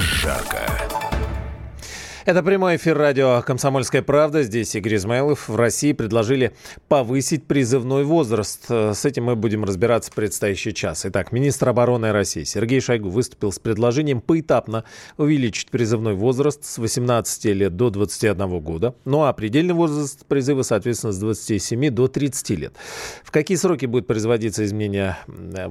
жарко. Это прямой эфир радио «Комсомольская правда». Здесь Игорь Измайлов. В России предложили повысить призывной возраст. С этим мы будем разбираться в предстоящий час. Итак, министр обороны России Сергей Шойгу выступил с предложением поэтапно увеличить призывной возраст с 18 лет до 21 года. Ну а предельный возраст призыва, соответственно, с 27 до 30 лет. В какие сроки будет производиться изменение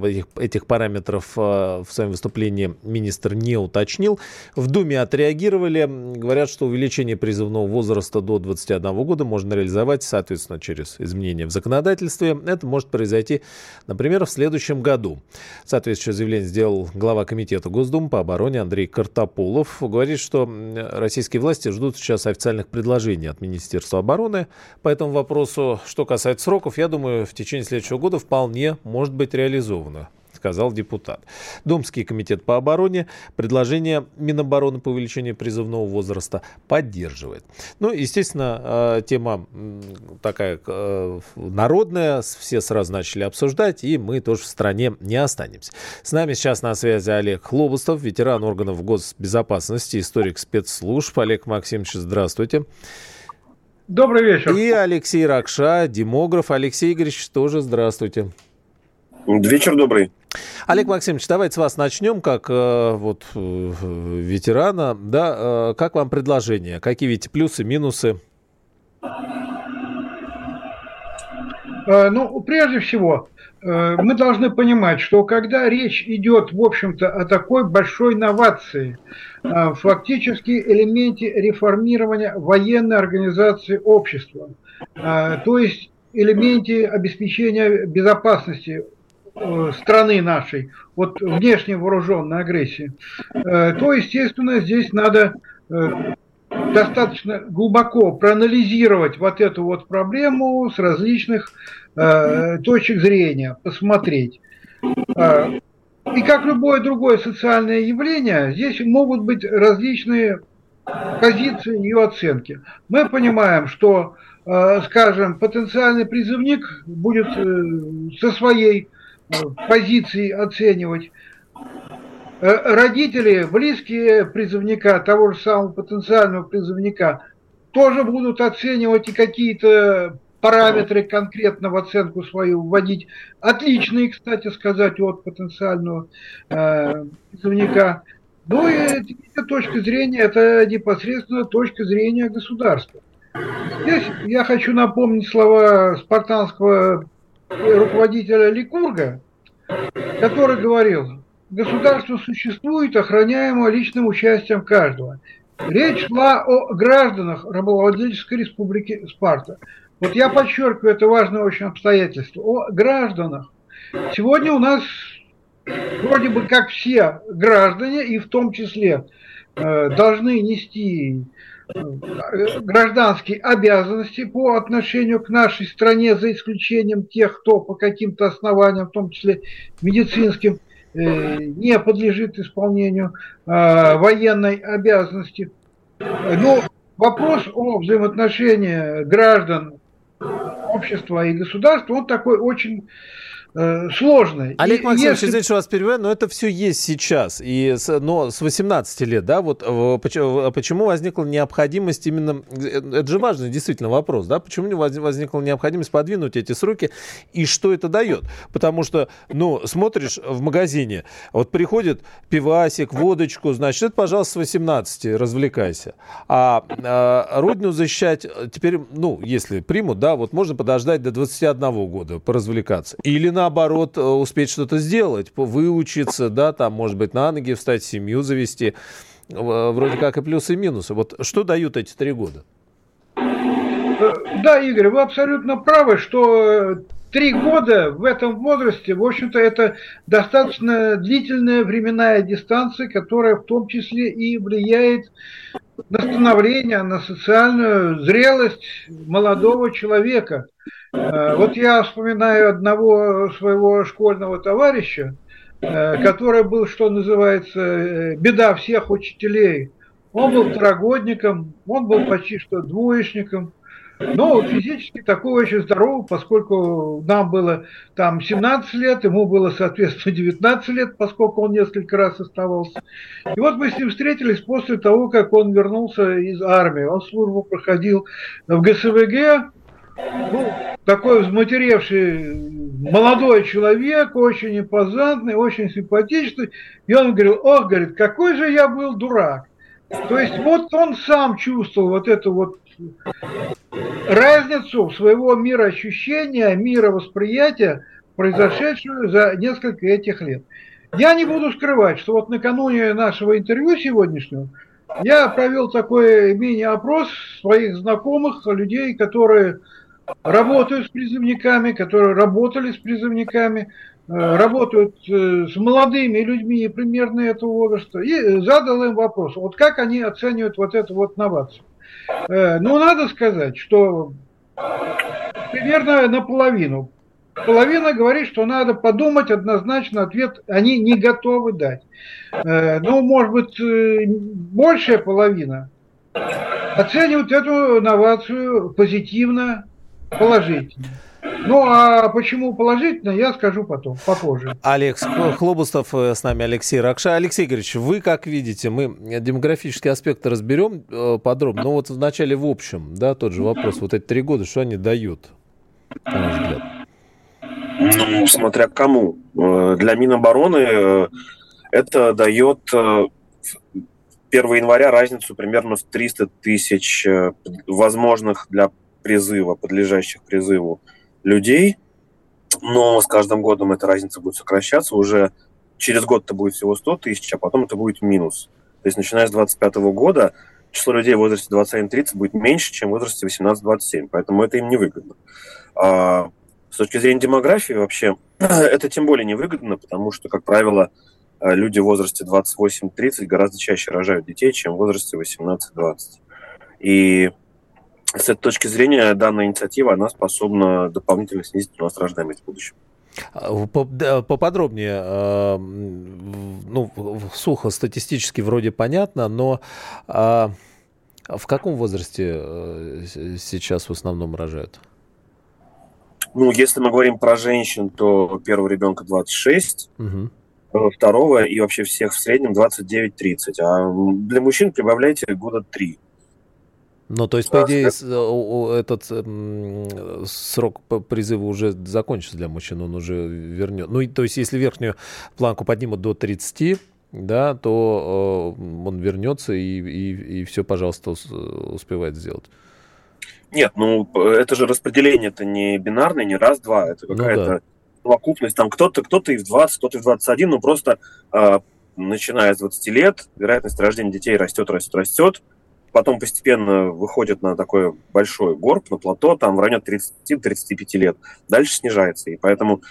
этих, этих параметров э, в своем выступлении министр не уточнил. В Думе отреагировали. Говорят, говорят, что увеличение призывного возраста до 21 года можно реализовать, соответственно, через изменения в законодательстве. Это может произойти, например, в следующем году. Соответствующее заявление сделал глава комитета Госдумы по обороне Андрей Картополов. Говорит, что российские власти ждут сейчас официальных предложений от Министерства обороны по этому вопросу. Что касается сроков, я думаю, в течение следующего года вполне может быть реализовано сказал депутат. Думский комитет по обороне предложение Минобороны по увеличению призывного возраста поддерживает. Ну, естественно, э, тема такая э, народная, все сразу начали обсуждать, и мы тоже в стране не останемся. С нами сейчас на связи Олег Хлобустов, ветеран органов госбезопасности, историк спецслужб. Олег Максимович, здравствуйте. Добрый вечер. И Алексей Ракша, демограф. Алексей Игоревич, тоже здравствуйте. Вечер добрый. Олег Максимович, давайте с вас начнем, как э, вот э, ветерана. Да, э, как вам предложение? Какие видите плюсы, минусы? Ну, прежде всего, мы должны понимать, что когда речь идет, в общем-то, о такой большой новации, фактически элементе реформирования военной организации общества, то есть элементе обеспечения безопасности страны нашей от внешней вооруженной агрессии, э, то, естественно, здесь надо э, достаточно глубоко проанализировать вот эту вот проблему с различных точек зрения, посмотреть. И как любое другое социальное явление, здесь могут быть различные позиции ее оценки. Мы понимаем, что, скажем, потенциальный призывник будет со своей позиции оценивать. Э, родители, близкие призывника, того же самого потенциального призывника, тоже будут оценивать и какие-то параметры конкретно в оценку свою вводить. Отличные, кстати сказать, от потенциального э, призывника. Ну и точка зрения, это непосредственно точка зрения государства. Здесь я хочу напомнить слова спартанского руководителя Ликурга, который говорил, государство существует, охраняемое личным участием каждого. Речь шла о гражданах рабовладельческой республики Спарта. Вот я подчеркиваю, это важное очень обстоятельство. О гражданах. Сегодня у нас вроде бы как все граждане, и в том числе э, должны нести гражданские обязанности по отношению к нашей стране, за исключением тех, кто по каким-то основаниям, в том числе медицинским, э, не подлежит исполнению э, военной обязанности. Но вопрос о взаимоотношении граждан общества и государства, он такой очень сложной. Олег и Максимович, если... извините, что вас перебиваю, но это все есть сейчас. И но с 18 лет, да, вот почему, почему возникла необходимость именно, это же важный действительно вопрос, да, почему возникла необходимость подвинуть эти сроки и что это дает? Потому что, ну, смотришь в магазине, вот приходит пивасик, водочку, значит, это, пожалуйста, с 18 развлекайся. А, а родину защищать теперь, ну, если примут, да, вот можно подождать до 21 года поразвлекаться. Или на наоборот, э, успеть что-то сделать, выучиться, да, там, может быть, на ноги встать, семью завести. Вроде как и плюсы и минусы. Вот что дают эти три года? Э, да, Игорь, вы абсолютно правы, что три года в этом возрасте, в общем-то, это достаточно длительная временная дистанция, которая в том числе и влияет на становление, на социальную зрелость молодого человека. Э, вот я вспоминаю одного своего школьного товарища, э, который был, что называется, э, беда всех учителей. Он был второгодником, он был почти что двоечником – но физически такой очень здоровый, поскольку нам было там 17 лет, ему было, соответственно, 19 лет, поскольку он несколько раз оставался. И вот мы с ним встретились после того, как он вернулся из армии. Он службу проходил в ГСВГ, ну, такой взматеревший молодой человек, очень импозантный, очень симпатичный. И он говорил, ох, говорит, какой же я был дурак. То есть вот он сам чувствовал вот эту вот разницу своего мироощущения, мировосприятия, произошедшую за несколько этих лет. Я не буду скрывать, что вот накануне нашего интервью сегодняшнего я провел такой мини-опрос своих знакомых, людей, которые работают с призывниками, которые работали с призывниками, э, работают э, с молодыми людьми примерно этого возраста, и задал им вопрос, вот как они оценивают вот эту вот новацию. Э, ну, надо сказать, что примерно наполовину. Половина говорит, что надо подумать, однозначно ответ они не готовы дать. Ну, может быть, большая половина оценивают эту инновацию позитивно, положительно. Ну, а почему положительно, я скажу потом, попозже. Алекс Хлобустов э, с нами, Алексей Ракша. Алексей Игоревич, вы как видите, мы демографический аспект разберем э, подробно, но вот вначале в общем, да, тот же вопрос, вот эти три года, что они дают, на ваш взгляд? Ну, смотря кому. Э, для Минобороны это дает 1 января разницу примерно в 300 тысяч возможных для призыва, подлежащих призыву людей, но с каждым годом эта разница будет сокращаться. Уже через год это будет всего 100 тысяч, а потом это будет минус. То есть начиная с 2025 года число людей в возрасте 21-30 будет меньше, чем в возрасте 18-27, поэтому это им невыгодно. А с точки зрения демографии вообще это тем более невыгодно, потому что, как правило, люди в возрасте 28-30 гораздо чаще рожают детей, чем в возрасте 18-20. И с этой точки зрения данная инициатива, она способна дополнительно снизить у нас рождаемость в будущем. А, поподробнее, а, ну, сухо статистически вроде понятно, но а, в каком возрасте э, сейчас в основном рожают? Ну, если мы говорим про женщин, то первого ребенка 26, угу. второго и вообще всех в среднем 29-30. А для мужчин прибавляйте года 3. Ну, то есть, по идее, этот срок призыва уже закончится для мужчин, он уже вернет. Ну, то есть, если верхнюю планку поднимут до 30, да, то э, он вернется и, и, и все, пожалуйста, успевает сделать. Нет, ну это же распределение, это не бинарное, не раз-два, это какая-то ну, да. совокупность. Там кто-то, кто-то и в 20, кто-то и в 21, но просто э, начиная с 20 лет вероятность рождения детей растет, растет, растет потом постепенно выходит на такой большой горб, на плато, там в районе 30-35 лет. Дальше снижается. И поэтому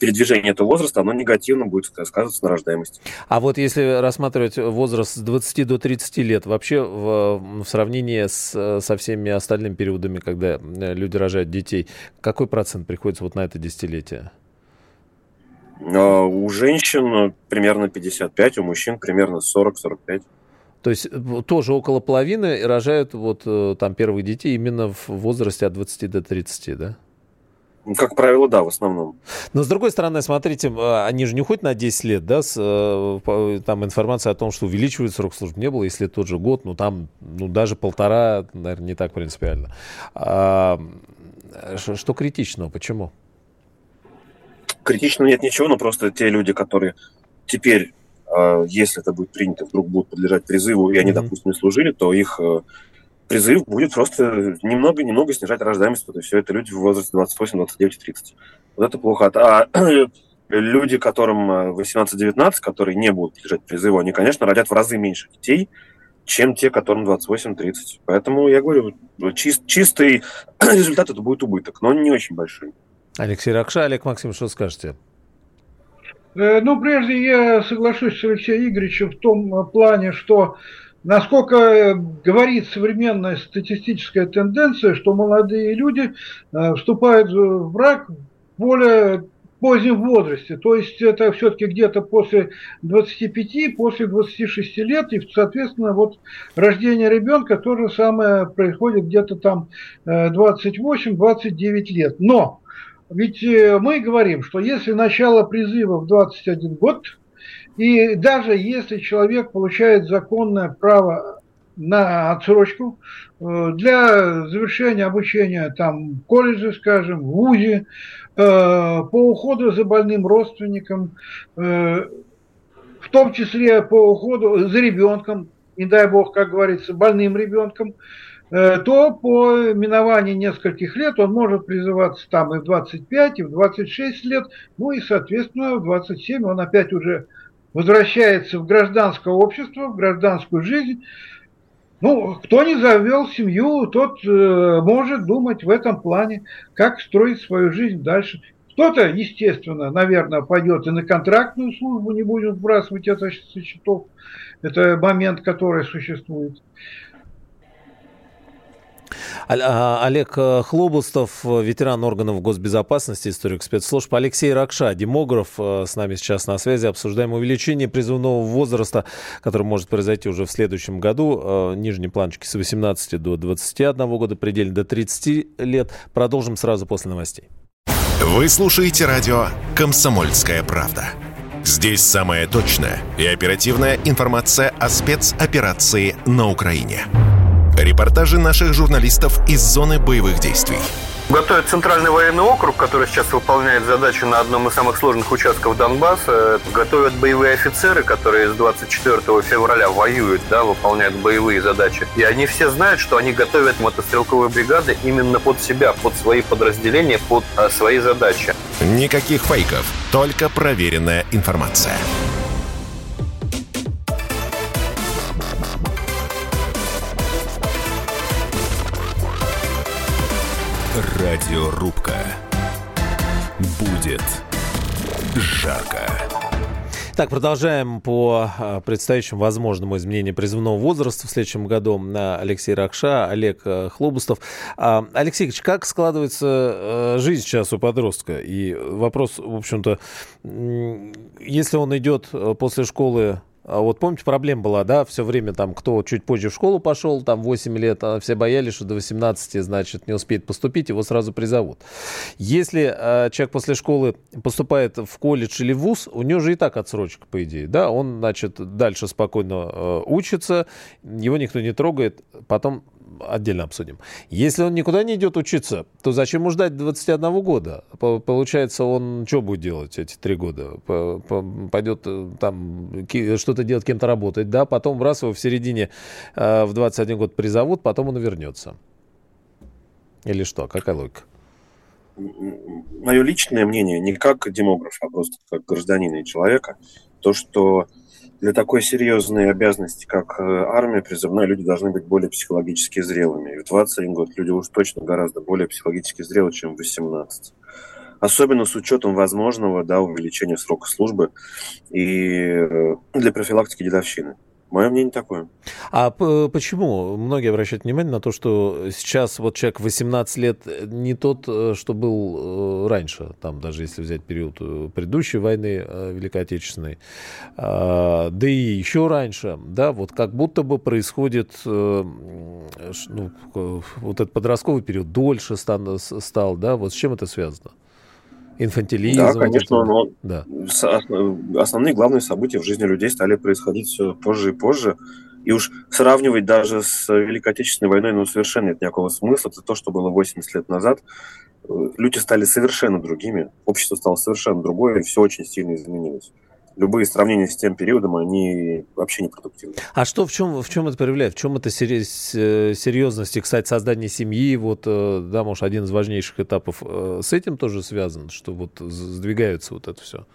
передвижение этого возраста, оно негативно будет сказываться на рождаемости. А вот если рассматривать возраст с 20 до 30 лет, вообще в, в сравнении с, со всеми остальными периодами, когда люди рожают детей, какой процент приходится вот на это десятилетие? А, у женщин примерно 55, у мужчин примерно 40-45. То есть э, тоже около половины рожают вот э, там первых детей именно в возрасте от 20 до 30, да? Ну, как правило, да, в основном. Но с другой стороны, смотрите, э, они же не уходят на 10 лет, да, с, там информация о том, что увеличивает срок службы не было, если тот же год, ну там, ну даже полтора, наверное, не так принципиально. А, что критичного, почему? Критичного нет ничего, но просто те люди, которые теперь а, если это будет принято, вдруг будут подлежать призыву, и они, mm-hmm. допустим, не служили, то их э, призыв будет просто немного-немного снижать рождаемость. То есть все это люди в возрасте 28, 29, 30. Вот это плохо. А люди, которым 18-19, э, которые не будут подлежать призыву, они, конечно, родят в разы меньше детей, чем те, которым 28-30. Поэтому я говорю, чист, чистый результат это будет убыток, но не очень большой. Алексей Ракша, Олег Максим, что скажете? Э, ну, прежде я соглашусь с Алексеем Игоревичем в том плане, что насколько говорит современная статистическая тенденция, что молодые люди вступают в брак более позднем возрасте. То есть это все-таки где-то после 25, после 26 лет. И, соответственно, вот рождение ребенка то же самое происходит где-то там 28-29 лет. Но ведь э, мы говорим, что если начало призыва в 21 год, и даже если человек получает законное право на отсрочку э, для завершения обучения там в колледже, скажем, в ВУЗе, Э, по уходу за больным родственником, в том числе по уходу за ребенком, не дай бог, как говорится, больным ребенком, то по миновании нескольких лет он может призываться там и в 25, и в 26 лет, ну и, соответственно, в 27 он опять уже возвращается в гражданское общество, в гражданскую жизнь, ну, кто не завел семью, тот э, может думать в этом плане, как строить свою жизнь дальше. Кто-то, естественно, наверное, пойдет и на контрактную службу, не будет сбрасывать это со счетов. Это момент, который существует. А, Олег э, Хлобустов, ветеран органов госбезопасности, историк спецслужб. Алексей Ракша, демограф, э, с нами сейчас на связи. Обсуждаем увеличение призывного возраста, который может произойти уже в следующем году. Э, нижние планочки с 18 до 21 года, предельно до 30 лет. Продолжим сразу после новостей. Вы слушаете радио «Комсомольская правда». Здесь самая точная и оперативная информация о спецоперации на Украине. Репортажи наших журналистов из зоны боевых действий. Готовят Центральный военный округ, который сейчас выполняет задачу на одном из самых сложных участков Донбасса. Готовят боевые офицеры, которые с 24 февраля воюют, да, выполняют боевые задачи. И они все знают, что они готовят мотострелковые бригады именно под себя, под свои подразделения, под а, свои задачи. Никаких фейков, только проверенная информация. Радиорубка. Будет жарко. Так, продолжаем по а, предстоящему возможному изменению призывного возраста в следующем году. на Алексей Ракша, Олег э, Хлобустов. А, Алексей как складывается э, жизнь сейчас у подростка? И вопрос, в общем-то, если он идет э, после школы вот помните, проблема была, да, все время там, кто чуть позже в школу пошел, там 8 лет, а все боялись, что до 18, значит, не успеет поступить, его сразу призовут. Если э, человек после школы поступает в колледж или в ВУЗ, у него же и так отсрочка, по идее, да, он, значит, дальше спокойно э, учится, его никто не трогает, потом отдельно обсудим. Если он никуда не идет учиться, то зачем ему ждать 21 года? Получается, он что будет делать эти три года? Пойдет э, там что-то делать, кем-то работать, да, потом раз его в середине э, в 21 год призовут, потом он вернется. Или что? Какая логика? Мое личное мнение, не как демограф, а просто как гражданина и человека, то, что для такой серьезной обязанности, как э, армия призывная, люди должны быть более психологически зрелыми. И в 21 год люди уж точно гораздо более психологически зрелы, чем в 18. Особенно с учетом возможного да, увеличения срока службы и э, для профилактики дедовщины. Мое мнение такое. А почему многие обращают внимание на то, что сейчас вот человек 18 лет не тот, э, что был э, раньше, там даже если взять период э, предыдущей войны Великой Отечественной, а, да и еще раньше, да, вот как будто бы происходит ну, вот этот подростковый период дольше стал, да, вот с чем это связано? Инфантилизм. Да, конечно, но да. основные главные события в жизни людей стали происходить все позже и позже. И уж сравнивать даже с Великой Отечественной войной, ну, совершенно нет никакого смысла. Это то, что было 80 лет назад. Люди стали совершенно другими, общество стало совершенно другое, и все очень сильно изменилось любые сравнения с тем периодом, они вообще непродуктивны. А что, в чем, в чем это проявляет? В чем это серьезность? И, кстати, создание семьи, вот, э, да, может, один из важнейших этапов э, с этим тоже связан, что вот сдвигается вот это все?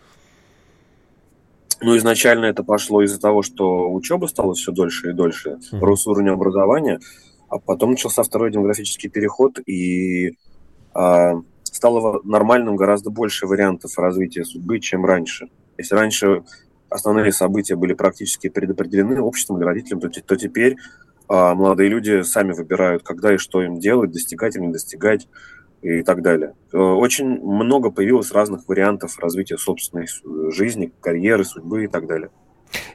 Ну, изначально это пошло из-за того, что учеба стала все дольше и дольше, uh-huh. рос уровень образования, а потом начался второй демографический переход, и а, стало нормальным гораздо больше вариантов развития судьбы, чем раньше. Если раньше основные события были практически предопределены обществом или родителям, то, то теперь а, молодые люди сами выбирают, когда и что им делать, достигать или не достигать и так далее. Э, очень много появилось разных вариантов развития собственной жизни, карьеры, судьбы и так далее.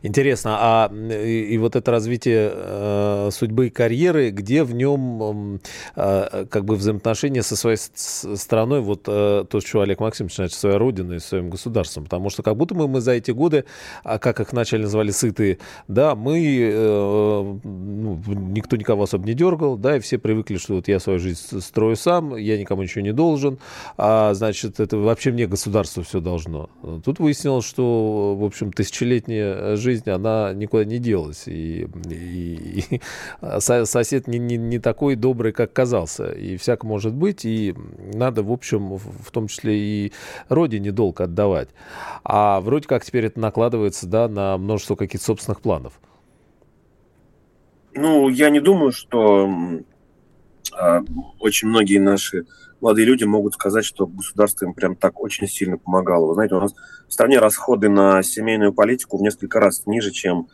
Интересно, а и, вот это развитие э, судьбы и карьеры, где в нем э, как бы взаимоотношения со своей страной, вот э, то, что Олег Максимович начинает, своей родиной, своим государством, потому что как будто мы, мы за эти годы, а как их вначале называли, сытые, да, мы, э, ну, никто никого особо не дергал, да, и все привыкли, что вот я свою жизнь строю сам, я никому ничего не должен, а значит, это вообще мне государство все должно. Тут выяснилось, что, в общем, тысячелетняя жизнь жизнь, она никуда не делась. И, и, и сосед не, не, не такой добрый, как казался. И всяко может быть. И надо, в общем, в том числе и родине долг отдавать. А вроде как теперь это накладывается да, на множество каких-то собственных планов. Ну, я не думаю, что э, очень многие наши молодые люди могут сказать, что государство им прям так очень сильно помогало. Вы знаете, у нас в стране расходы на семейную политику в несколько раз ниже, чем,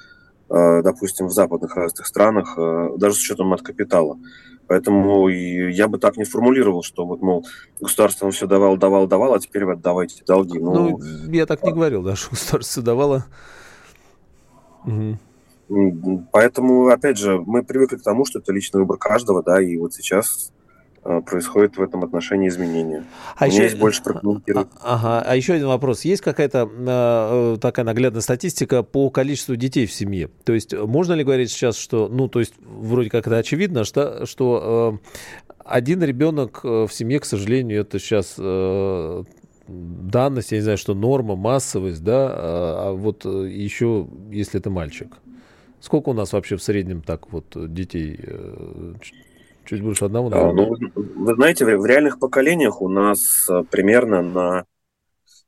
э, допустим, в западных разных странах, э, даже с учетом от капитала. Поэтому я бы так не формулировал, что вот, мол, государство все давало, давало, давало, а теперь вы отдавайте долги. Ну, ну я так не говорил, да, что государство давало. Угу. Поэтому, опять же, мы привыкли к тому, что это личный выбор каждого, да, и вот сейчас происходит в этом отношении изменения. А У еще... есть больше прокомментировать. А, ага. А еще один вопрос. Есть какая-то э, такая наглядная статистика по количеству детей в семье? То есть можно ли говорить сейчас, что, ну, то есть вроде как это очевидно, что, что э, один ребенок э, в семье, к сожалению, это сейчас э, данность, я не знаю, что норма, массовость, да, а, а вот э, еще, если это мальчик. Сколько у нас вообще в среднем так вот детей Чуть больше одного, да? Ну, вы знаете, в реальных поколениях у нас э, примерно на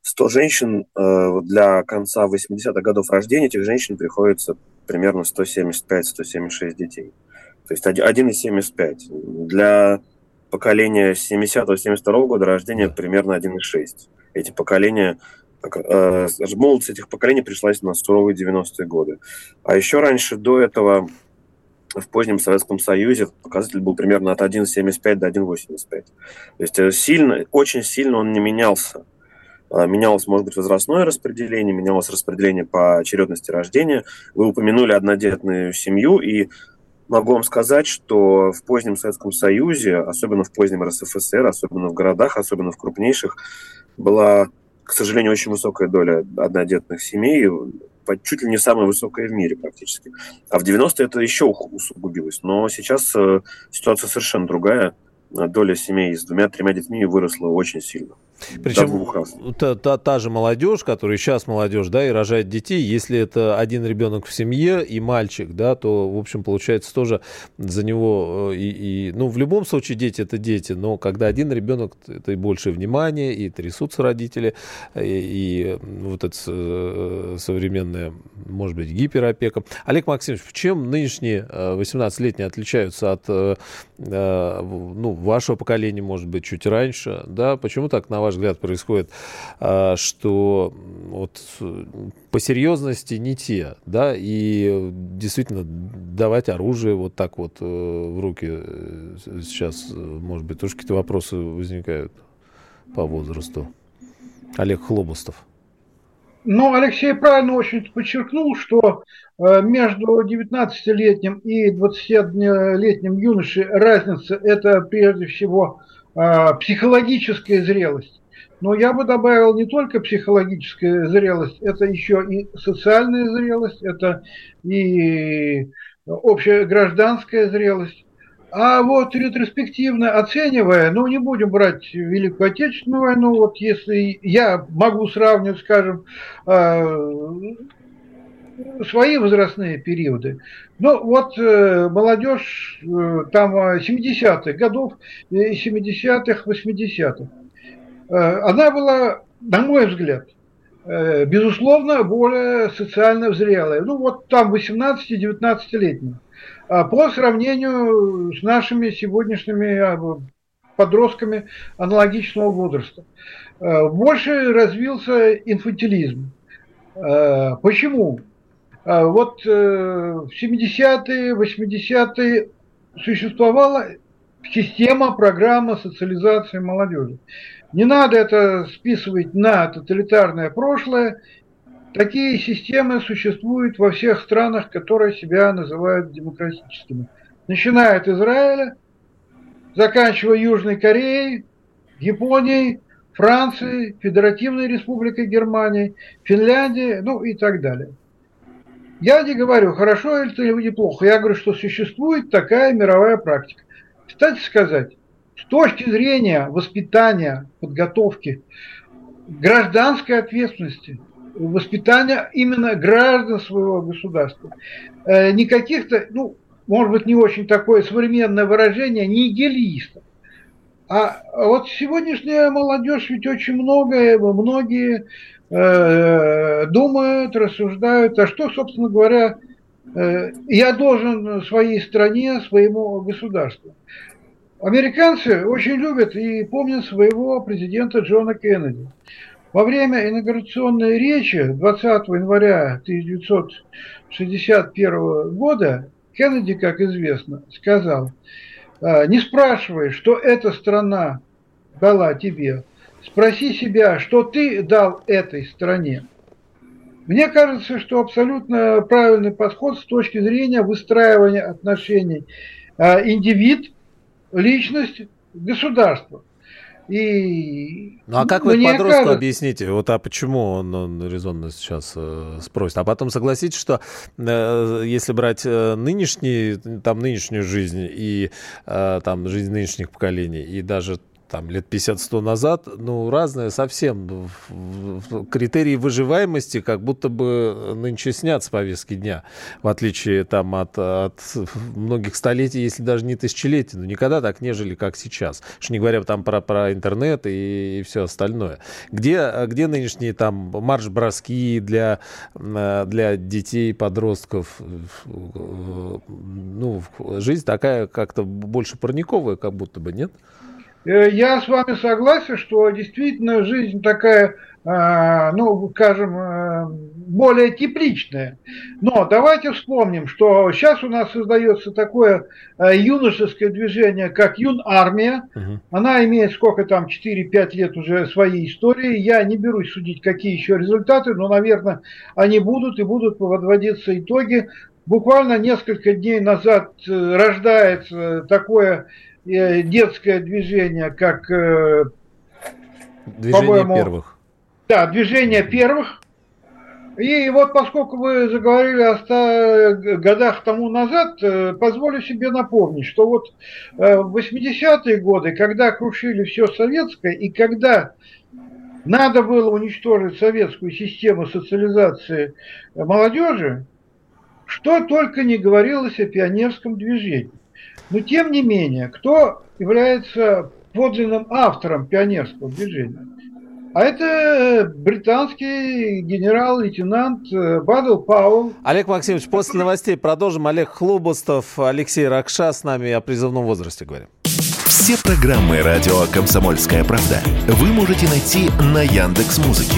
100 женщин э, для конца 80-х годов рождения этих женщин приходится примерно 175-176 детей. То есть 1,75. Для поколения 70-72 года рождения да. примерно 1,6. Эти поколения э, молодость этих поколений пришлась на суровые 90-е годы. А еще раньше, до этого, в позднем Советском Союзе показатель был примерно от 1,75 до 1,85. То есть э, сильно, очень сильно он не менялся. А, менялось, может быть, возрастное распределение, менялось распределение по очередности рождения. Вы упомянули однодетную семью, и могу вам сказать, что в позднем Советском Союзе, особенно в позднем РСФСР, особенно в городах, особенно в крупнейших, была, к сожалению, очень высокая доля однодетных семей чуть ли не самая высокая в мире практически. А в 90-е это еще усугубилось. Но сейчас э, ситуация совершенно другая. Доля семей с двумя-тремя детьми выросла очень сильно. Причем та, та, та же молодежь, которая сейчас молодежь, да, и рожает детей, если это один ребенок в семье и мальчик, да, то, в общем, получается тоже за него э, и, и ну, в любом случае дети это дети, но когда один ребенок, это и больше внимания, и трясутся родители, и, и вот это э, современная, может быть, гиперопека. Олег Максимович, чем нынешние 18-летние э, отличаются от, ну, вашего поколения, может быть, чуть раньше, да, почему так, на ваш взгляд, происходит, а, что вот по серьезности не те, да, и действительно давать оружие вот так вот э, в руки э, сейчас, может быть, тоже какие-то вопросы возникают по возрасту. Олег Хлобустов. Ну, Алексей правильно очень подчеркнул, что э, между 19-летним и 20-летним юношей разница – это прежде всего психологическая зрелость. Но я бы добавил не только психологическая зрелость, это еще и социальная зрелость, это и общая гражданская зрелость. А вот ретроспективно оценивая, ну не будем брать Великую Отечественную войну, вот если я могу сравнивать, скажем, э, свои возрастные периоды. Ну вот э, молодежь э, там 70-х годов, 70-х, 80-х. Э, она была, на мой взгляд, безусловно, более социально зрелая. Ну, вот там 18-19-летняя. А по сравнению с нашими сегодняшними подростками аналогичного возраста. Больше развился инфантилизм. Почему? Вот в 70-е, 80-е существовала система, программа социализации молодежи. Не надо это списывать на тоталитарное прошлое. Такие системы существуют во всех странах, которые себя называют демократическими. Начиная от Израиля, заканчивая Южной Кореей, Японией, Францией, Федеративной Республикой Германии, Финляндией, ну и так далее. Я не говорю, хорошо это или плохо, я говорю, что существует такая мировая практика. Кстати сказать, с точки зрения воспитания, подготовки, гражданской ответственности, воспитания именно граждан своего государства, э, никаких-то, ну, может быть, не очень такое современное выражение, нигилистов. А вот сегодняшняя молодежь ведь очень многое, многие э, думают, рассуждают, а что, собственно говоря, э, я должен своей стране, своему государству. Американцы очень любят и помнят своего президента Джона Кеннеди. Во время инаугурационной речи 20 января 1961 года Кеннеди, как известно, сказал, «А, не спрашивай, что эта страна дала тебе, спроси себя, что ты дал этой стране. Мне кажется, что абсолютно правильный подход с точки зрения выстраивания отношений а, индивид личность государства. И, ну а как вы подростку кажется... объясните, вот а почему он, он резонно сейчас э, спросит, а потом согласитесь, что э, если брать э, нынешний, там нынешнюю жизнь и э, там жизнь нынешних поколений и даже там лет 50-100 назад, ну, разное совсем. Критерии выживаемости как будто бы нынче снят с повестки дня, в отличие там от, от многих столетий, если даже не тысячелетий, но никогда так не жили, как сейчас. Что не говоря там про, про интернет и, и все остальное. Где, где нынешние там марш-броски для, для детей, подростков? Ну, жизнь такая как-то больше парниковая, как будто бы, нет? Э, я с вами согласен, что действительно жизнь такая, а, ну, скажем, э, более тепличная. Но давайте вспомним, что сейчас у нас создается такое э, юношеское движение, как Юн-армия. Угу. Она имеет сколько там, 4-5 лет уже своей истории. Я не берусь судить, какие еще результаты, но, наверное, они будут и будут подводиться итоги. Буквально несколько дней назад рождается такое детское движение, как... Э, движение первых. Да, движение первых. И вот поскольку вы заговорили о 100 годах тому назад, э, позволю себе напомнить, что вот в 80-е годы, когда крушили все советское, и когда надо было уничтожить советскую систему социализации молодежи, что только не говорилось о пионерском движении. Но тем не менее, кто является подлинным автором пионерского движения? А это британский генерал-лейтенант э, Бадл Пауэлл. Олег Максимович, после новостей продолжим. Олег Хлубостов, Алексей Ракша с нами о призывном возрасте говорим. Все программы радио Комсомольская правда вы можете найти на Яндекс Музыке.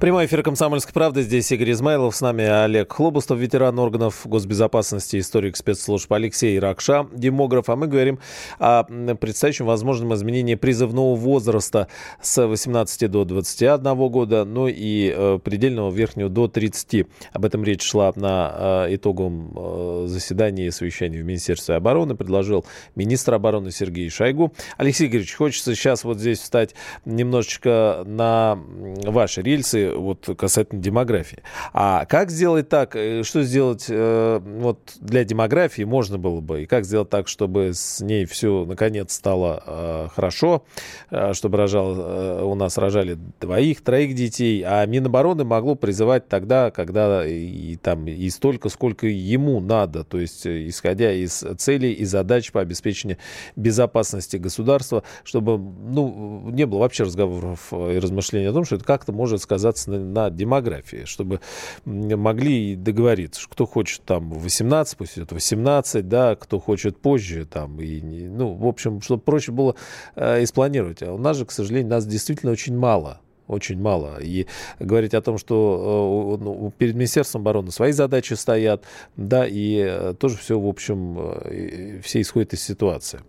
Прямой эфир «Комсомольской правды». Здесь Игорь Измайлов. С нами Олег Хлобустов, ветеран органов госбезопасности, историк спецслужб Алексей Ракша, демограф. А мы говорим о предстоящем возможном изменении призывного возраста с 18 до 21 года, ну и э, предельного верхнего до 30. Об этом речь шла на э, итоговом э, заседании и совещании в Министерстве обороны. Предложил министр обороны Сергей Шойгу. Алексей Игоревич, хочется сейчас вот здесь встать немножечко на ваши рельсы вот касательно демографии. А как сделать так, э, что сделать э, вот для демографии можно было бы, и как сделать так, чтобы с ней все наконец стало э, хорошо, э, чтобы рожал, э, у нас рожали двоих, троих детей, а Минобороны могло призывать тогда, когда и там и столько, сколько ему надо, то есть э, исходя из целей и задач по обеспечению безопасности государства, чтобы ну, не было вообще разговоров и размышлений о том, что это как-то может сказаться на, на демографии, чтобы могли договориться, кто хочет там 18, пусть это 18, да, кто хочет позже там, и, ну, в общем, чтобы проще было э, испланировать. А у нас же, к сожалению, нас действительно очень мало очень мало. И говорить о том, что э, ну, перед Министерством обороны свои задачи стоят, да, и э, тоже все, в общем, э, все исходят из ситуации.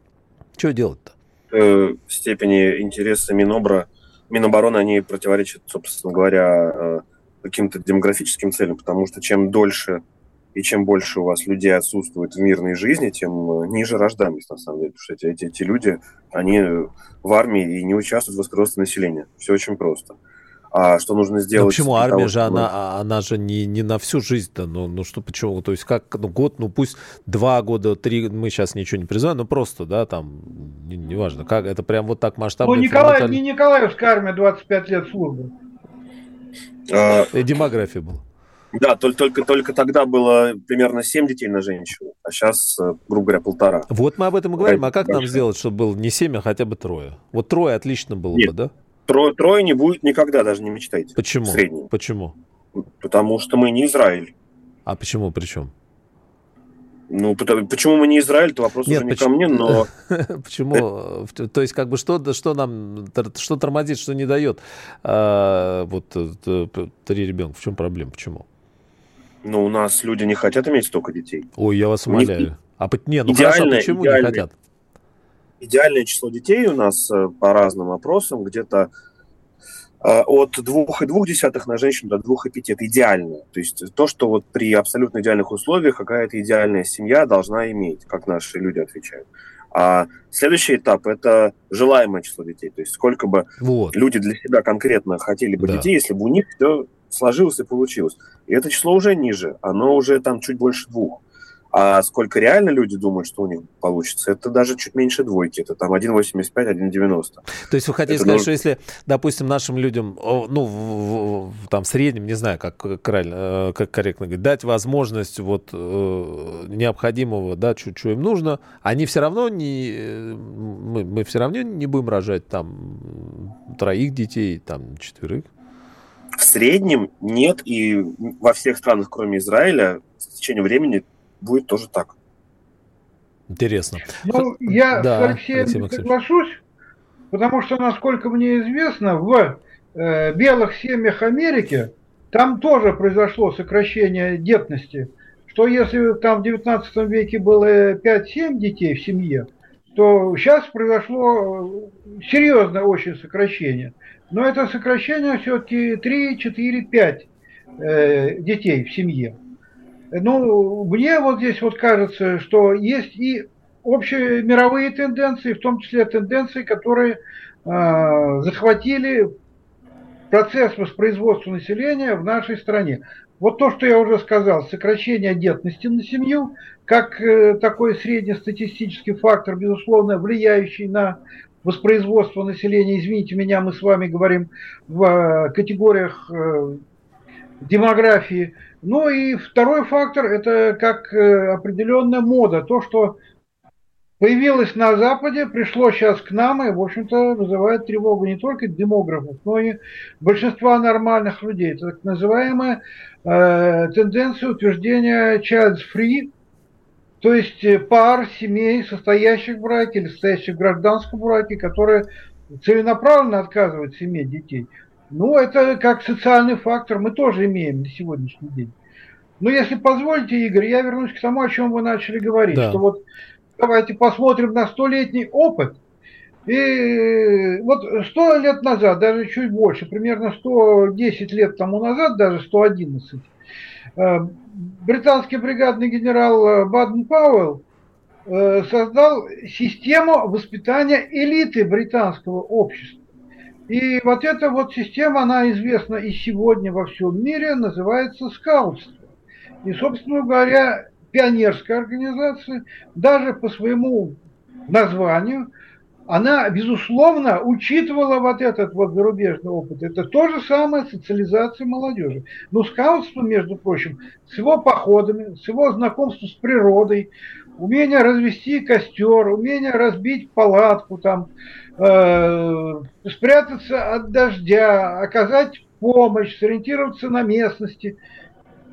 Что делать-то? В степени интереса Минобра, Минобороны, они противоречат, собственно говоря, каким-то демографическим целям, потому что чем дольше и чем больше у вас людей отсутствует в мирной жизни, тем ниже рождаемость, на самом деле. Потому что эти, эти, эти люди, они в армии и не участвуют в воспроизводстве населения. Все очень просто. А что нужно ну, сделать? Но почему армия того, же, чтобы... она, она же не, не на всю жизнь-то, ну, ну что, почему? То есть как, ну, год, ну пусть два года, три, мы сейчас ничего не призываем, но просто, да, там, неважно, не как, это прям вот так масштабно. Ну, Николай, не Николаевская армия 25 лет службы. А... И демография была. Да, только, только, только тогда было примерно 7 детей на женщину, а сейчас, э, грубо говоря, полтора. Вот мы об этом и говорим. А как нам сделать, чтобы было не 7, а хотя бы трое? Вот трое отлично было Нет, бы, да? Трое, трое не будет никогда, даже не мечтайте. Почему? Средний. Почему? Потому что мы не Израиль. А почему причем? Ну, почему мы не Израиль, это вопрос Нет, уже не почему, ко мне, но... Почему? То есть, как бы, что, что нам, что тормозит, что не дает а, вот э, три ребенка? В чем проблема? Почему? Ну, у нас люди не хотят иметь столько детей. Ой, я вас умоляю. Не, а не, ну идеальное, хорошо, почему идеальное, не хотят? Идеальное число детей у нас э, по разным опросам где-то э, от 2,2 на женщину до 2,5 это идеально. То есть то, что вот при абсолютно идеальных условиях какая-то идеальная семья должна иметь, как наши люди отвечают. А следующий этап – это желаемое число детей. То есть сколько бы вот. люди для себя конкретно хотели бы да. детей, если бы у них все сложилось и получилось. И это число уже ниже, оно уже там чуть больше двух. А сколько реально люди думают, что у них получится, это даже чуть меньше двойки. Это там 1,85, 1,90. То есть вы хотите это сказать, должен... что если, допустим, нашим людям, ну, в, в, там, в среднем, не знаю, как, как, э, как корректно говорить, дать возможность вот э, необходимого, да, что, что им нужно, они все равно не, э, мы, мы все равно не будем рожать там троих детей, там четверых? В среднем нет, и во всех странах, кроме Израиля, с течением времени будет тоже так. Интересно. Ну, я да, с Алексеем соглашусь, потому что, насколько мне известно, в э, белых семьях Америки там тоже произошло сокращение детности. Что если там в 19 веке было 5-7 детей в семье, то сейчас произошло э, серьезное очень сокращение. Но это сокращение все-таки 3, 4, 5 э, детей в семье. Ну, мне вот здесь вот кажется, что есть и общие мировые тенденции, в том числе тенденции, которые э, захватили процесс воспроизводства населения в нашей стране. Вот то, что я уже сказал, сокращение детности на семью, как э, такой среднестатистический фактор, безусловно, влияющий на воспроизводство населения, извините меня, мы с вами говорим в э, категориях э, демографии. Ну и второй фактор – это как э, определенная мода, то, что появилось на Западе, пришло сейчас к нам и, в общем-то, вызывает тревогу не только демографов, но и большинства нормальных людей. Это так называемая э, тенденция утверждения child free, то есть э, пар, семей, состоящих в браке или состоящих в гражданском браке, которые целенаправленно отказываются иметь детей. Ну, это как социальный фактор мы тоже имеем на сегодняшний день. Но если позволите, Игорь, я вернусь к тому, о чем вы начали говорить. Да. Что вот давайте посмотрим на столетний опыт. И вот сто лет назад, даже чуть больше, примерно 110 лет тому назад, даже 111, э, британский бригадный генерал э, Баден Пауэлл э, создал систему воспитания элиты британского общества. И вот эта вот система, она известна и сегодня во всем мире, называется скаутство. И, собственно говоря, пионерская организация, даже по своему названию, она, безусловно, учитывала вот этот вот зарубежный опыт. Это то же самое социализация молодежи. Но скаутство, между прочим, с его походами, с его знакомством с природой, умение развести костер, умение разбить палатку, там, спрятаться от дождя, оказать помощь, сориентироваться на местности.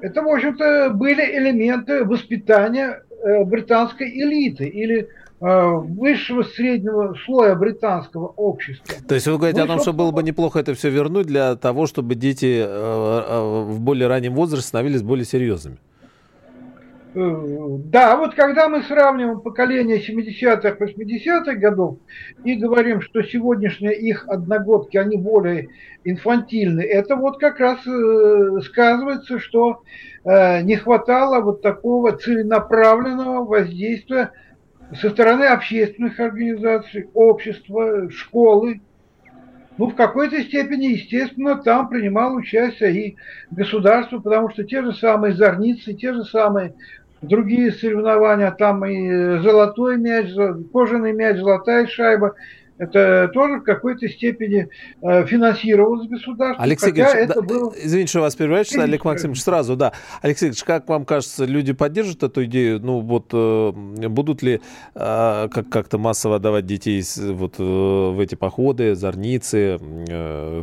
Это, в общем-то, были элементы воспитания э, британской элиты или Э, высшего среднего слоя британского общества. То есть вы говорите ну, о том, что было бы неплохо это все вернуть для того, чтобы дети э, э, в более раннем возрасте становились более серьезными? Да, вот когда мы сравниваем поколение 70-х, 80-х годов и говорим, что сегодняшние их одногодки, они более инфантильны, это вот как раз сказывается, что не хватало вот такого целенаправленного воздействия со стороны общественных организаций, общества, школы. Ну, в какой-то степени, естественно, там принимал участие и государство, потому что те же самые зорницы, те же самые другие соревнования, там и золотой мяч, кожаный мяч, золотая шайба, это тоже в какой-то степени э, финансировалось государством. Алексей Ильич, это да, было... извините, что вас перебиваю, Олег Максимович, сразу, да. Алексей Ильич, как вам кажется, люди поддержат эту идею? Ну, вот э, будут ли э, как- как-то массово давать детей вот э, в эти походы, зорницы, э,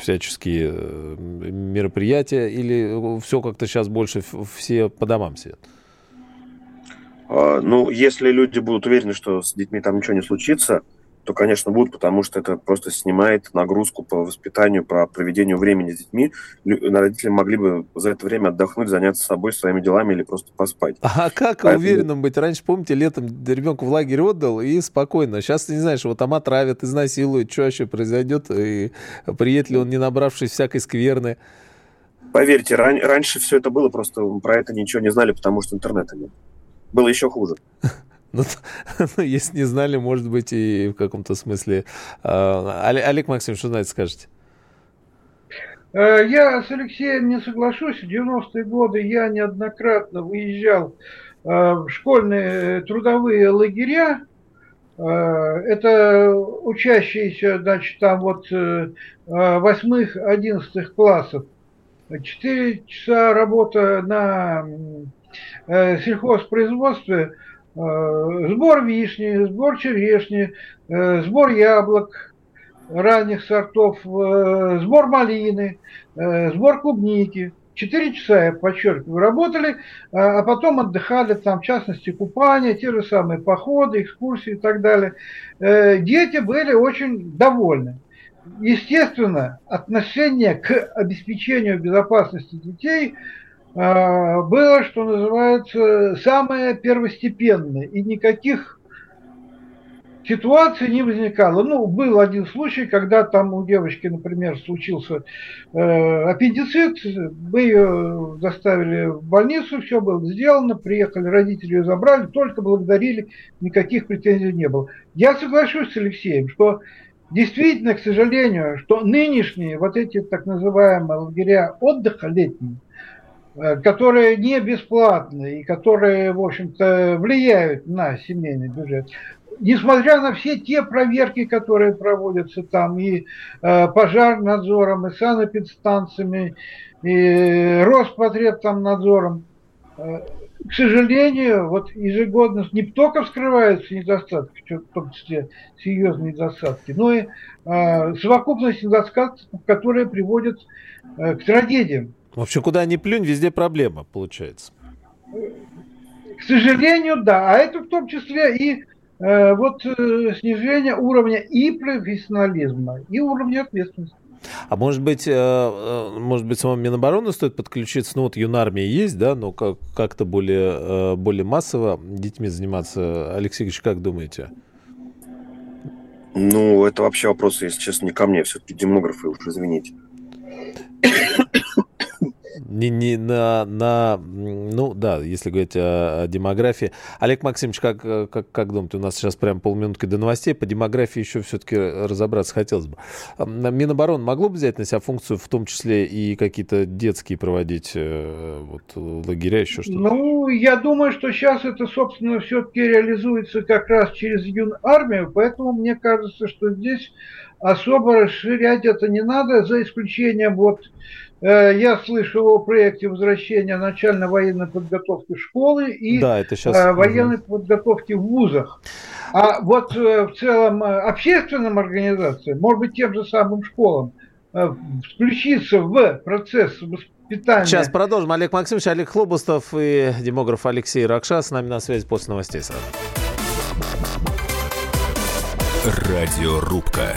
всяческие э, мероприятия, или все как-то сейчас больше все по домам сидят? А, ну, если люди будут уверены, что с детьми там ничего не случится, то, конечно, будут, потому что это просто снимает нагрузку по воспитанию, по проведению времени с детьми. Родители могли бы за это время отдохнуть, заняться собой, своими делами или просто поспать. А как Поэтому... уверенным быть? Раньше, помните, летом ребенка в лагерь отдал и спокойно. Сейчас ты не знаешь, его там отравят, изнасилуют, что вообще произойдет, и приедет ли он, не набравшись всякой скверны. Поверьте, ран- раньше все это было, просто про это ничего не знали, потому что интернета нет. Было еще хуже. Ну, ну, если не знали, может быть, и в каком-то смысле. А, Олег Максимович, что знаете, скажете? Э, я с Алексеем не соглашусь. В 90-е годы я неоднократно выезжал э, в школьные трудовые лагеря. Э, это учащиеся, значит, там вот восьмых, одиннадцатых классов. Четыре часа работа на сельхозпроизводстве – Э, сбор вишни, сбор черешни, э, сбор яблок ранних сортов, э, сбор малины, сбор клубники. Четыре часа, я подчеркиваю, работали, а потом отдыхали, там, в частности, купания, те же самые походы, экскурсии и так далее. Дети были очень довольны. Естественно, отношение к обеспечению безопасности детей – а, было, что называется, самое первостепенное. И никаких ситуаций не возникало. Ну, был один случай, когда там у девочки, например, случился э, аппендицит, мы ее доставили в больницу, все было сделано, приехали, родители ее забрали, только благодарили, никаких претензий не было. Я соглашусь с Алексеем, что действительно, к сожалению, что нынешние вот эти так называемые лагеря отдыха летние, которые не бесплатные и которые, в общем-то, влияют на семейный бюджет. Несмотря на все те проверки, которые проводятся там и э, пожарнадзором, и санэпидстанциями, и Роспотребнадзором, э, к сожалению, вот ежегодно не только вскрываются недостатки, в том числе серьезные недостатки, но и э, совокупность недостатков, которые приводят э, к трагедиям. В общем, куда ни плюнь, везде проблема получается. К сожалению, да. А это в том числе и э, вот э, снижение уровня и профессионализма, и уровня ответственности. А может быть, э, э может быть, самому Минобороны стоит подключиться? Ну, вот юнармия есть, да, но как- как-то более, э, более массово детьми заниматься. Алексей Ильич, как думаете? Ну, это вообще вопрос, если честно, не ко мне. Все-таки демографы, уж извините. Не, не на, на, ну да, если говорить о, о демографии. Олег Максимович, как, как, как думаете, у нас сейчас прям полминутки до новостей, по демографии еще все-таки разобраться хотелось бы. Минобороны могло бы взять на себя функцию, в том числе и какие-то детские проводить э, вот, лагеря, еще что-то? Ну, я думаю, что сейчас это, собственно, все-таки реализуется как раз через юнармию, поэтому мне кажется, что здесь особо расширять это не надо, за исключением вот я слышал о проекте возвращения начальной военной подготовки школы и да, это сейчас... Э, военной угу. подготовки в вузах. А вот э, в целом общественным организациям, может быть, тем же самым школам, включиться в процесс воспитания. Сейчас продолжим. Олег Максимович, Олег Хлобустов и демограф Алексей Ракша с нами на связи после новостей сразу. Радиорубка.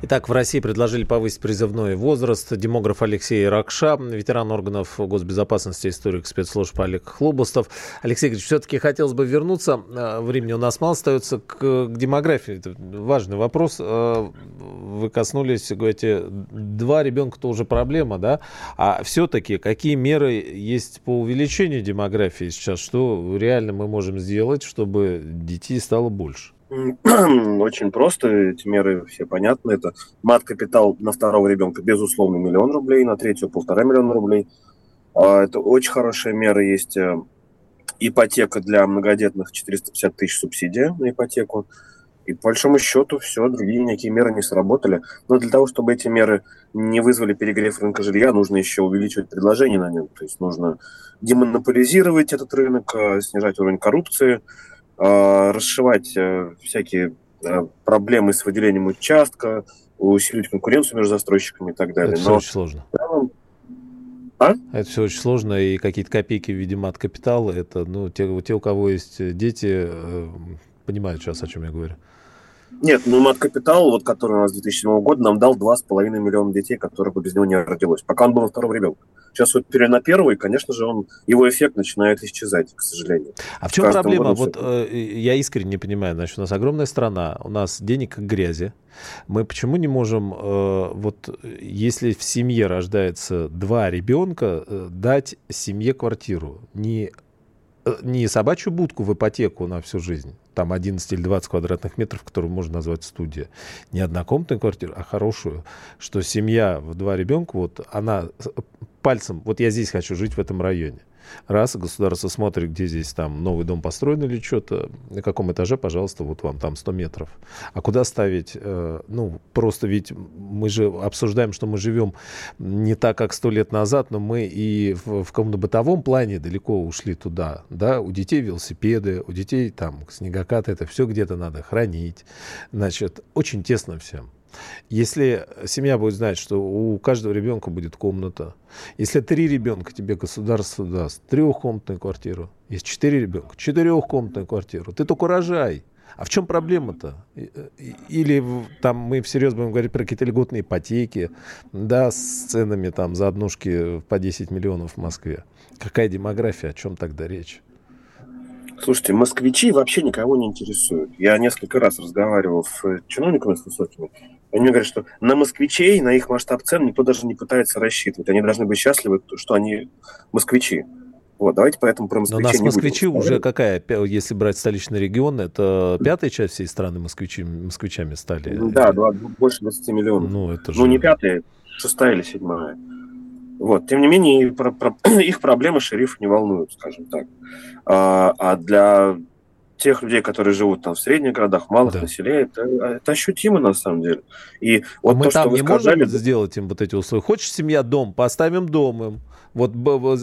Итак, в России предложили повысить призывной возраст. Демограф Алексей Ракша, ветеран органов госбезопасности, историк спецслужб Олег Хлобустов. Алексей Игоревич, все-таки хотелось бы вернуться, э, времени у нас мало остается, к, к демографии. Это важный вопрос. Э, вы коснулись, говорите, два ребенка то уже проблема, да? А все-таки какие меры есть по увеличению демографии сейчас? Что реально мы можем сделать, чтобы детей стало больше? Очень просто, эти меры все понятны. Это мат-капитал на второго ребенка, безусловно, миллион рублей, на третьего полтора миллиона рублей. А, это очень хорошая мера. Есть э, ипотека для многодетных, 450 тысяч субсидия на ипотеку. И по большому счету все, другие никакие меры не сработали. Но для того, чтобы эти меры не вызвали перегрев рынка жилья, нужно еще увеличивать предложение на нем. То есть нужно демонополизировать этот рынок, э, снижать уровень коррупции, расшивать э, всякие проблемы с выделением участка, усиливать конкуренцию между застройщиками и так далее. Это все очень сложно. А? Это все очень сложно, и какие-то копейки в виде мат-капитала, это, ну, те, те, у кого есть дети, понимают сейчас, о чем я говорю. Нет, ну мат-капитал, вот, который у нас с 2007 года, нам дал 2,5 миллиона детей, которые бы без него не родилось, пока он был на втором ребенка. Сейчас вот на первый, конечно же, он, его эффект начинает исчезать, к сожалению. А в чем проблема? Вот э, я искренне не понимаю, значит, у нас огромная страна, у нас денег как грязи. Мы почему не можем, э, вот если в семье рождается два ребенка, э, дать семье квартиру? Не не собачью будку в ипотеку на всю жизнь, там 11 или 20 квадратных метров, которую можно назвать студия, не однокомнатную квартиру, а хорошую, что семья в два ребенка, вот она пальцем, вот я здесь хочу жить в этом районе. Раз, государство смотрит, где здесь там новый дом построен или что-то, на каком этаже, пожалуйста, вот вам там 100 метров. А куда ставить? Э, ну, просто ведь мы же обсуждаем, что мы живем не так, как сто лет назад, но мы и в, в каком-то бытовом плане далеко ушли туда, да, у детей велосипеды, у детей там снегокаты, это все где-то надо хранить, значит, очень тесно всем. Если семья будет знать, что у каждого ребенка будет комната, если три ребенка тебе государство даст трехкомнатную квартиру, есть четыре ребенка, четырехкомнатную квартиру, ты только рожай. А в чем проблема-то? Или там мы всерьез будем говорить про какие-то льготные ипотеки, да, с ценами там за однушки по 10 миллионов в Москве. Какая демография, о чем тогда речь? Слушайте, москвичи вообще никого не интересуют. Я несколько раз разговаривал с чиновниками с высокими. Они мне говорят, что на москвичей, на их масштаб цен никто даже не пытается рассчитывать. Они должны быть счастливы, что они москвичи. Вот, давайте поэтому про москвичей Но у нас москвичи будем. уже какая, если брать столичный регион, это пятая часть всей страны москвичи, москвичами стали? Да, больше 20 миллионов. Ну, это же... ну не пятая, шестая или седьмая. Вот. Тем не менее, про, про, их проблемы шериф не волнуют, скажем так. А, а для тех людей, которые живут там в средних городах, малых да. населения, это, это ощутимо на самом деле. И вот Мы то, там что вы не сказали... можем сделать им вот эти условия. Хочешь семья дом, поставим дом им. Вот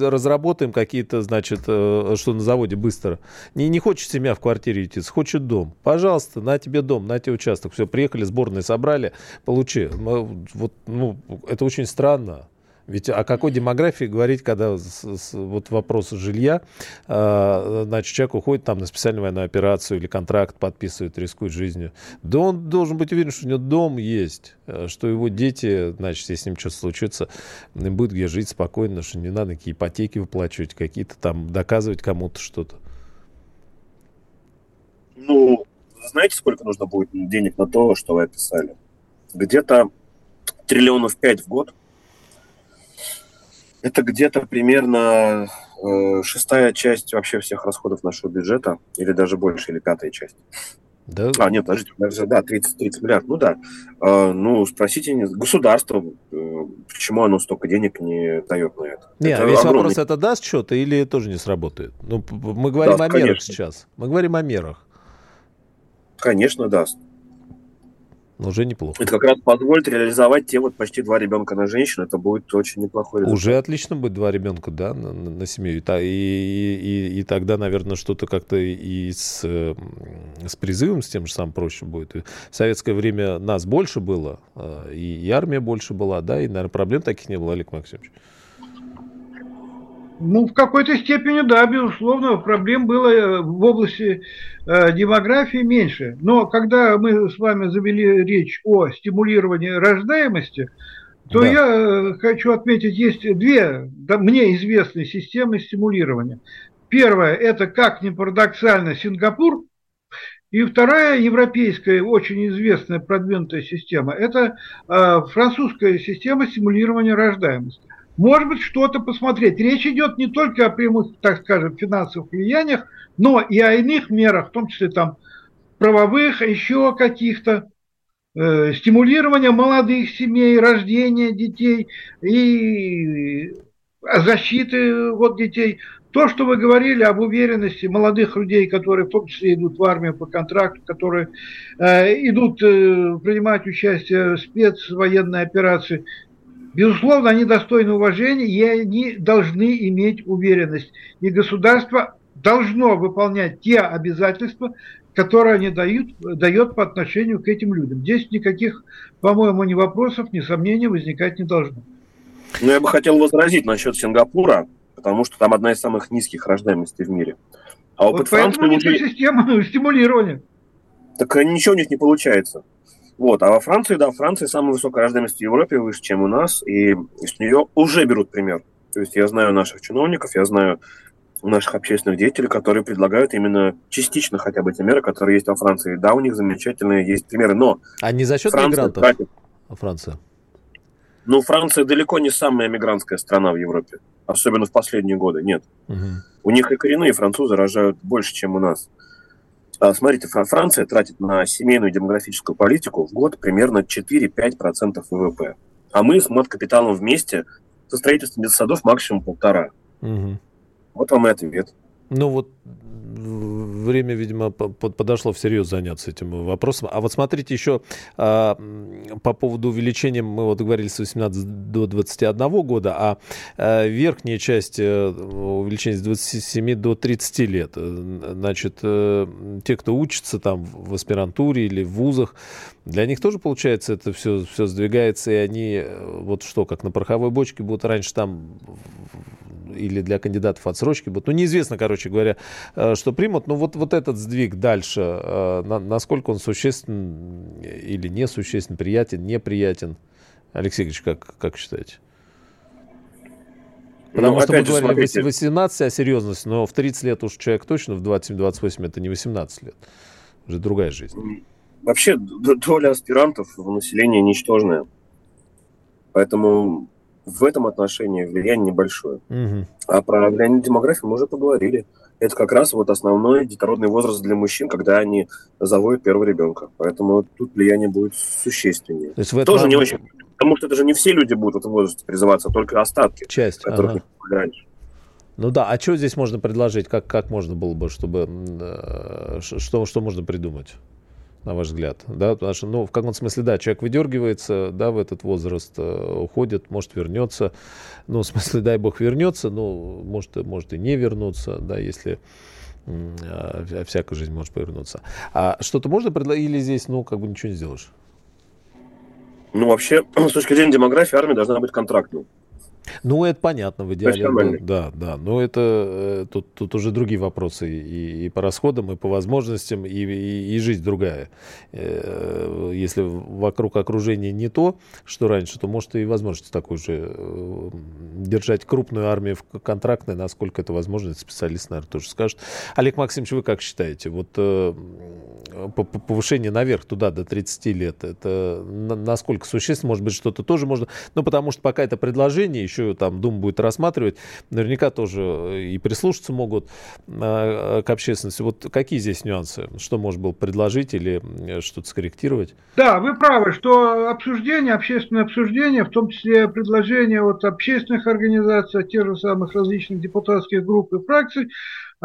разработаем какие-то, значит, э, что на заводе быстро. Не, не хочет семья в квартире идти, хочет дом. Пожалуйста, на тебе дом, на тебе участок. Все, приехали, сборные собрали, получи. Вот, ну, это очень странно. Ведь о какой демографии говорить, когда с, с, вот вопрос жилья, э, значит, человек уходит там на специальную военную операцию или контракт подписывает, рискует жизнью. Да он должен быть уверен, что у него дом есть, э, что его дети, значит, если с ним что-то случится, будет где жить спокойно, что не надо какие ипотеки выплачивать, какие-то там доказывать кому-то что-то. Ну, знаете, сколько нужно будет денег на то, что вы описали? Где-то триллионов пять в год – это где-то примерно э, шестая часть вообще всех расходов нашего бюджета, или даже больше, или пятая часть. Да. А, нет, подождите, да, 30, 30 миллиардов, ну да. Э, ну, спросите государство, э, почему оно столько денег не дает на это. Нет, это весь огромный... вопрос, это даст что-то или тоже не сработает? Ну, мы говорим даст, о мерах конечно. сейчас. Мы говорим о мерах. Конечно, даст уже неплохо. Это как раз позволит реализовать те вот почти два ребенка на женщину. Это будет очень неплохой результат. Уже отлично будет два ребенка, да, на, на, на семью. И, и, и, и тогда, наверное, что-то как-то и с, с призывом с тем же самым проще будет. И в советское время нас больше было, а, и, и армия больше была, да, и, наверное, проблем таких не было, Олег Максимович. Ну, в какой-то степени, да, безусловно, проблем было э, в области демографии меньше. Но когда мы с вами завели речь о стимулировании рождаемости, то да. я э, хочу отметить, есть две да, мне известные системы стимулирования. Первая – это, как ни парадоксально, Сингапур, и вторая европейская, очень известная продвинутая система – это э, французская система стимулирования рождаемости может быть, что-то посмотреть. Речь идет не только о прямых, так скажем, финансовых влияниях, но и о иных мерах, в том числе там правовых, еще каких-то, э, стимулирования молодых семей, рождения детей и защиты вот детей. То, что вы говорили об уверенности молодых людей, которые в том числе идут в армию по контракту, которые э, идут э, принимать участие в спецвоенной операции, Безусловно, они достойны уважения, и они должны иметь уверенность. И государство должно выполнять те обязательства, которые они дают, дает по отношению к этим людям. Здесь никаких, по-моему, ни вопросов, ни сомнений возникать не должно. Ну, я бы хотел возразить насчет Сингапура, потому что там одна из самых низких рождаемостей в мире. А опыт вот Франции... Поэтому уже... система стимулирования. Так ничего у них не получается. Вот. А во Франции, да, Франция самая высокая рождаемость в Европе, выше, чем у нас, и с нее уже берут пример. То есть я знаю наших чиновников, я знаю наших общественных деятелей, которые предлагают именно частично хотя бы те меры, которые есть во Франции. Да, у них замечательные есть примеры, но... А не за счет Франция мигрантов? Тратит... Франция? Ну, Франция далеко не самая мигрантская страна в Европе, особенно в последние годы, нет. Угу. У них и коренные французы рожают больше, чем у нас. А, смотрите, Франция тратит на семейную демографическую политику в год примерно 4-5% ВВП. А мы с мат-капиталом вместе со строительством детсадов максимум полтора. Угу. Вот вам и ответ. Ну вот время, видимо, подошло всерьез заняться этим вопросом. А вот смотрите еще а, по поводу увеличения, мы вот говорили с 18 до 21 года, а, а верхняя часть э, увеличения с 27 до 30 лет. Значит, э, те, кто учится там в аспирантуре или в вузах, для них тоже, получается, это все, все сдвигается, и они э, вот что, как на пороховой бочке будут раньше там или для кандидатов отсрочки будут. Ну, неизвестно, короче говоря, э, что примут. Но вот, вот этот сдвиг дальше, э, насколько он существен или несуществен, приятен, неприятен? Алексей Игоревич, как, как считаете? Потому ну, что мы говорили смотрите. 18, а серьезность, но в 30 лет уж человек точно, в 27-28 это не 18 лет. Уже другая жизнь. Вообще доля аспирантов в населении ничтожная. Поэтому в этом отношении влияние небольшое. Угу. А про влияние демографии мы уже поговорили. Это как раз вот основной детородный возраст для мужчин, когда они заводят первого ребенка. Поэтому тут влияние будет существеннее. То есть в этом... Тоже не очень. Потому что это же не все люди будут в этом возрасте призываться, только остатки. Часть. Которых ага. раньше. Ну да, а что здесь можно предложить? Как, как можно было бы, чтобы... Э, что, что можно придумать? На ваш взгляд? Да, потому что, ну, в каком смысле, да, человек выдергивается, да, в этот возраст, э, уходит, может вернется. Ну, в смысле, дай бог вернется, ну, может, может и не вернуться, да, если а, всякая жизнь может повернуться. А что-то можно предложить или здесь, ну, как бы ничего не сделаешь? Ну, вообще, с точки зрения демографии, армия должна быть контрактной. Ну, это понятно в идеале. Ну, да, да. Но это э, тут, тут уже другие вопросы и, и по расходам, и по возможностям, и, и, и жизнь другая. Э, если вокруг окружения не то, что раньше, то может и возможность такой же э, держать крупную армию в контрактной, насколько это возможно, специалист, наверное, тоже скажет. Олег Максимович, вы как считаете? Вот повышение наверх туда до 30 лет, это насколько существенно? Может быть, что-то тоже можно... Ну, потому что пока это предложение, еще еще там Дума будет рассматривать, наверняка тоже э, и прислушаться могут а, к общественности. Вот какие здесь нюансы? Что можно было предложить или что-то скорректировать? Да, вы правы, что обсуждение, общественное обсуждение, в том числе предложения от общественных организаций, от тех же самых различных депутатских групп и фракций,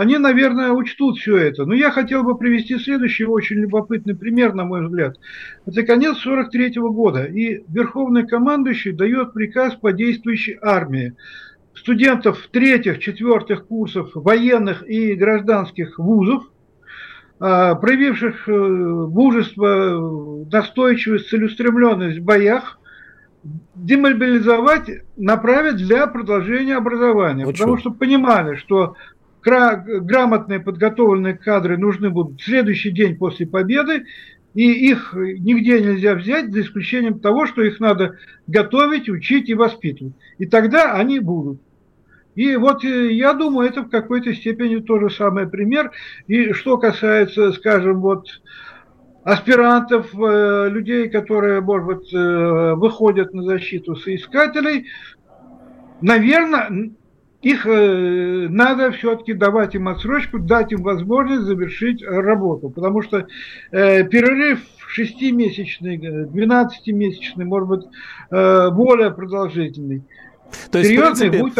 они, наверное, учтут все это. Но я хотел бы привести следующий очень любопытный пример, на мой взгляд. Это конец 43 -го года, и Верховный командующий дает приказ по действующей армии. Студентов третьих, четвертых курсов военных и гражданских вузов, а, проявивших э, мужество, настойчивость, целеустремленность в боях, демобилизовать, направить для продолжения образования. Ну, потому что понимали, что грамотные подготовленные кадры нужны будут в следующий день после победы, и их нигде нельзя взять, за исключением того, что их надо готовить, учить и воспитывать. И тогда они будут. И вот э, я думаю, это в какой-то степени тоже самый пример. И что касается, скажем, вот аспирантов, э, людей, которые, может быть, э, выходят на защиту соискателей, наверное, их э, надо все-таки давать им отсрочку, дать им возможность завершить работу, потому что э, перерыв шестимесячный, 12-месячный, может быть, э, более продолжительный – то есть, Серьезный в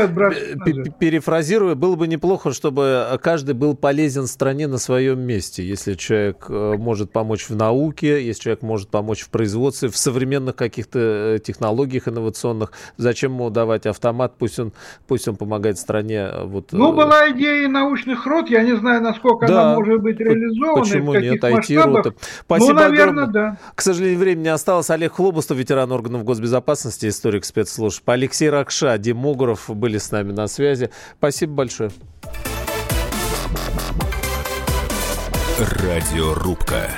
принципе, перефразируя, было бы неплохо, чтобы каждый был полезен стране на своем месте. Если человек э, может помочь в науке, если человек может помочь в производстве, в современных каких-то э, технологиях инновационных, зачем ему давать автомат, пусть он, пусть он помогает стране. Э, вот, ну, была идея научных род, я не знаю, насколько да, она может быть реализована. Почему нет, IT-рота. Спасибо ну, наверное, огромное. да. К сожалению, времени осталось. Олег Хлобустов, ветеран органов госбезопасности, историк спецслужб. Алексей Ракш Ша, демограф, были с нами на связи. Спасибо большое. Радиорубка.